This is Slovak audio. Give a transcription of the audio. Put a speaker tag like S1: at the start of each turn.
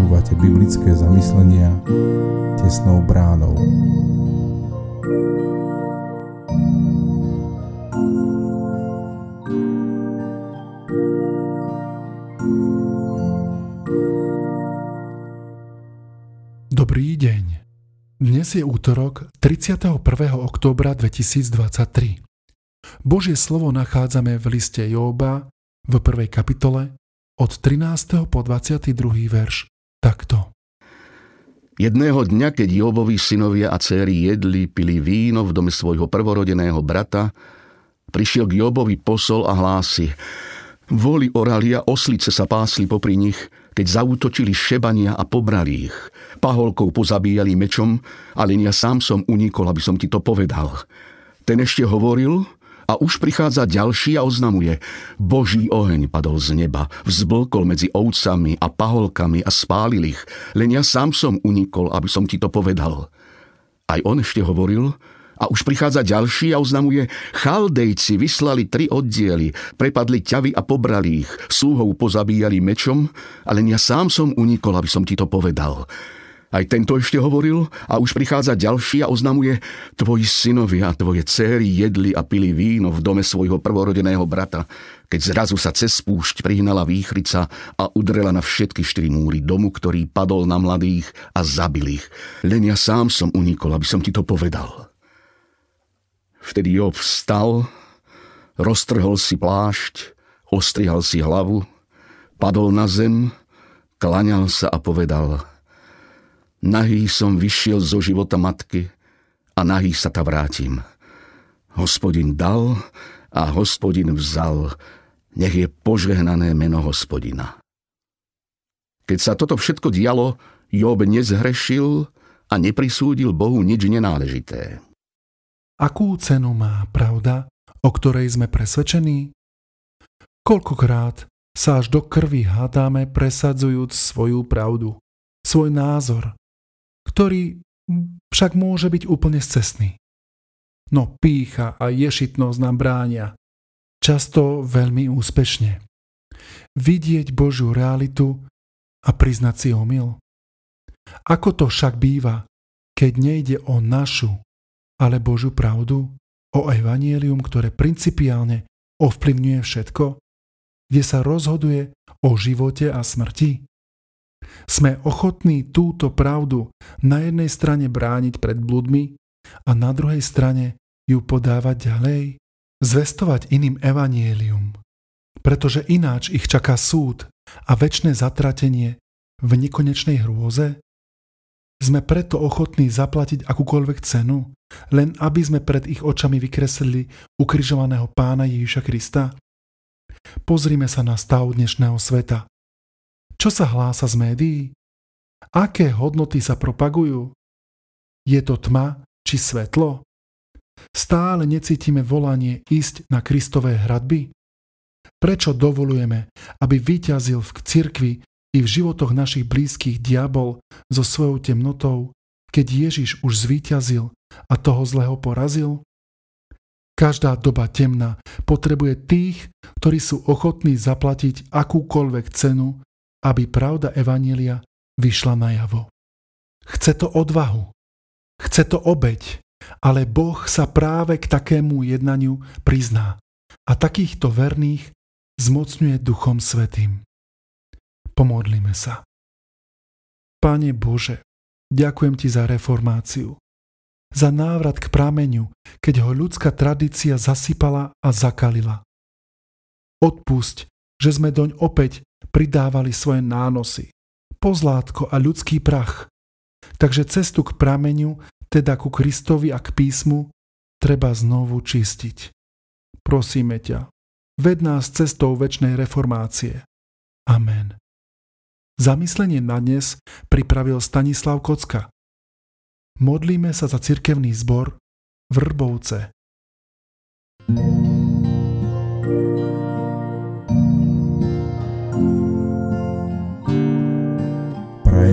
S1: Počúvate biblické zamyslenia tesnou bránou.
S2: Dobrý deň. Dnes je útorok 31. októbra 2023. Božie slovo nachádzame v liste Jóba v prvej kapitole od 13. po 22. verš takto.
S3: Jedného dňa, keď Jobovi synovia a céry jedli, pili víno v dome svojho prvorodeného brata, prišiel k Jobovi posol a hlási Voli orali a oslice sa pásli popri nich, keď zautočili šebania a pobrali ich. Paholkou pozabíjali mečom, ale ja sám som unikol, aby som ti to povedal. Ten ešte hovoril, a už prichádza ďalší a oznamuje. Boží oheň padol z neba, vzblkol medzi ovcami a paholkami a spálil ich. Len ja sám som unikol, aby som ti to povedal. Aj on ešte hovoril, a už prichádza ďalší a oznamuje, chaldejci vyslali tri oddiely, prepadli ťavy a pobrali ich, súhou pozabíjali mečom, ale ja sám som unikol, aby som ti to povedal. Aj tento ešte hovoril a už prichádza ďalší a oznamuje Tvoji synovia a tvoje céry jedli a pili víno v dome svojho prvorodeného brata, keď zrazu sa cez spúšť prihnala výchrica a udrela na všetky štyri múry domu, ktorý padol na mladých a zabil ich. Len ja sám som unikol, aby som ti to povedal. Vtedy Job vstal, roztrhol si plášť, ostrihal si hlavu, padol na zem, klaňal sa a povedal – Nahý som vyšiel zo života matky a nahý sa ta vrátim. Hospodin dal a hospodin vzal. Nech je požehnané meno hospodina. Keď sa toto všetko dialo, Job nezhrešil a neprisúdil Bohu nič nenáležité.
S2: Akú cenu má pravda, o ktorej sme presvedčení? Koľkokrát sa až do krvi hádame presadzujúc svoju pravdu, svoj názor, ktorý však môže byť úplne scestný. No pícha a ješitnosť nám bránia, často veľmi úspešne. Vidieť Božiu realitu a priznať si omyl. Ako to však býva, keď nejde o našu, ale Božiu pravdu, o evanielium, ktoré principiálne ovplyvňuje všetko, kde sa rozhoduje o živote a smrti? Sme ochotní túto pravdu na jednej strane brániť pred bludmi a na druhej strane ju podávať ďalej, zvestovať iným evanielium, pretože ináč ich čaká súd a väčšie zatratenie v nekonečnej hrôze? Sme preto ochotní zaplatiť akúkoľvek cenu, len aby sme pred ich očami vykreslili ukrižovaného pána Ježiša Krista? Pozrime sa na stav dnešného sveta. Čo sa hlása z médií? Aké hodnoty sa propagujú? Je to tma či svetlo? Stále necítime volanie ísť na Kristové hradby? Prečo dovolujeme, aby vyťazil v cirkvi i v životoch našich blízkych diabol so svojou temnotou, keď Ježiš už zvíťazil a toho zlého porazil? Každá doba temná potrebuje tých, ktorí sú ochotní zaplatiť akúkoľvek cenu aby pravda Evanília vyšla najavo. Chce to odvahu, chce to obeď, ale Boh sa práve k takému jednaniu prizná a takýchto verných zmocňuje Duchom Svetým. Pomodlíme sa. Pane Bože, ďakujem Ti za reformáciu, za návrat k prameňu, keď ho ľudská tradícia zasypala a zakalila. Odpusť, že sme doň opäť pridávali svoje nánosy, pozlátko a ľudský prach. Takže cestu k prameniu, teda ku Kristovi a k písmu, treba znovu čistiť. Prosíme ťa, ved nás cestou väčšnej reformácie. Amen. Zamyslenie na dnes pripravil Stanislav Kocka. Modlíme sa za cirkevný zbor Vrbovce. thank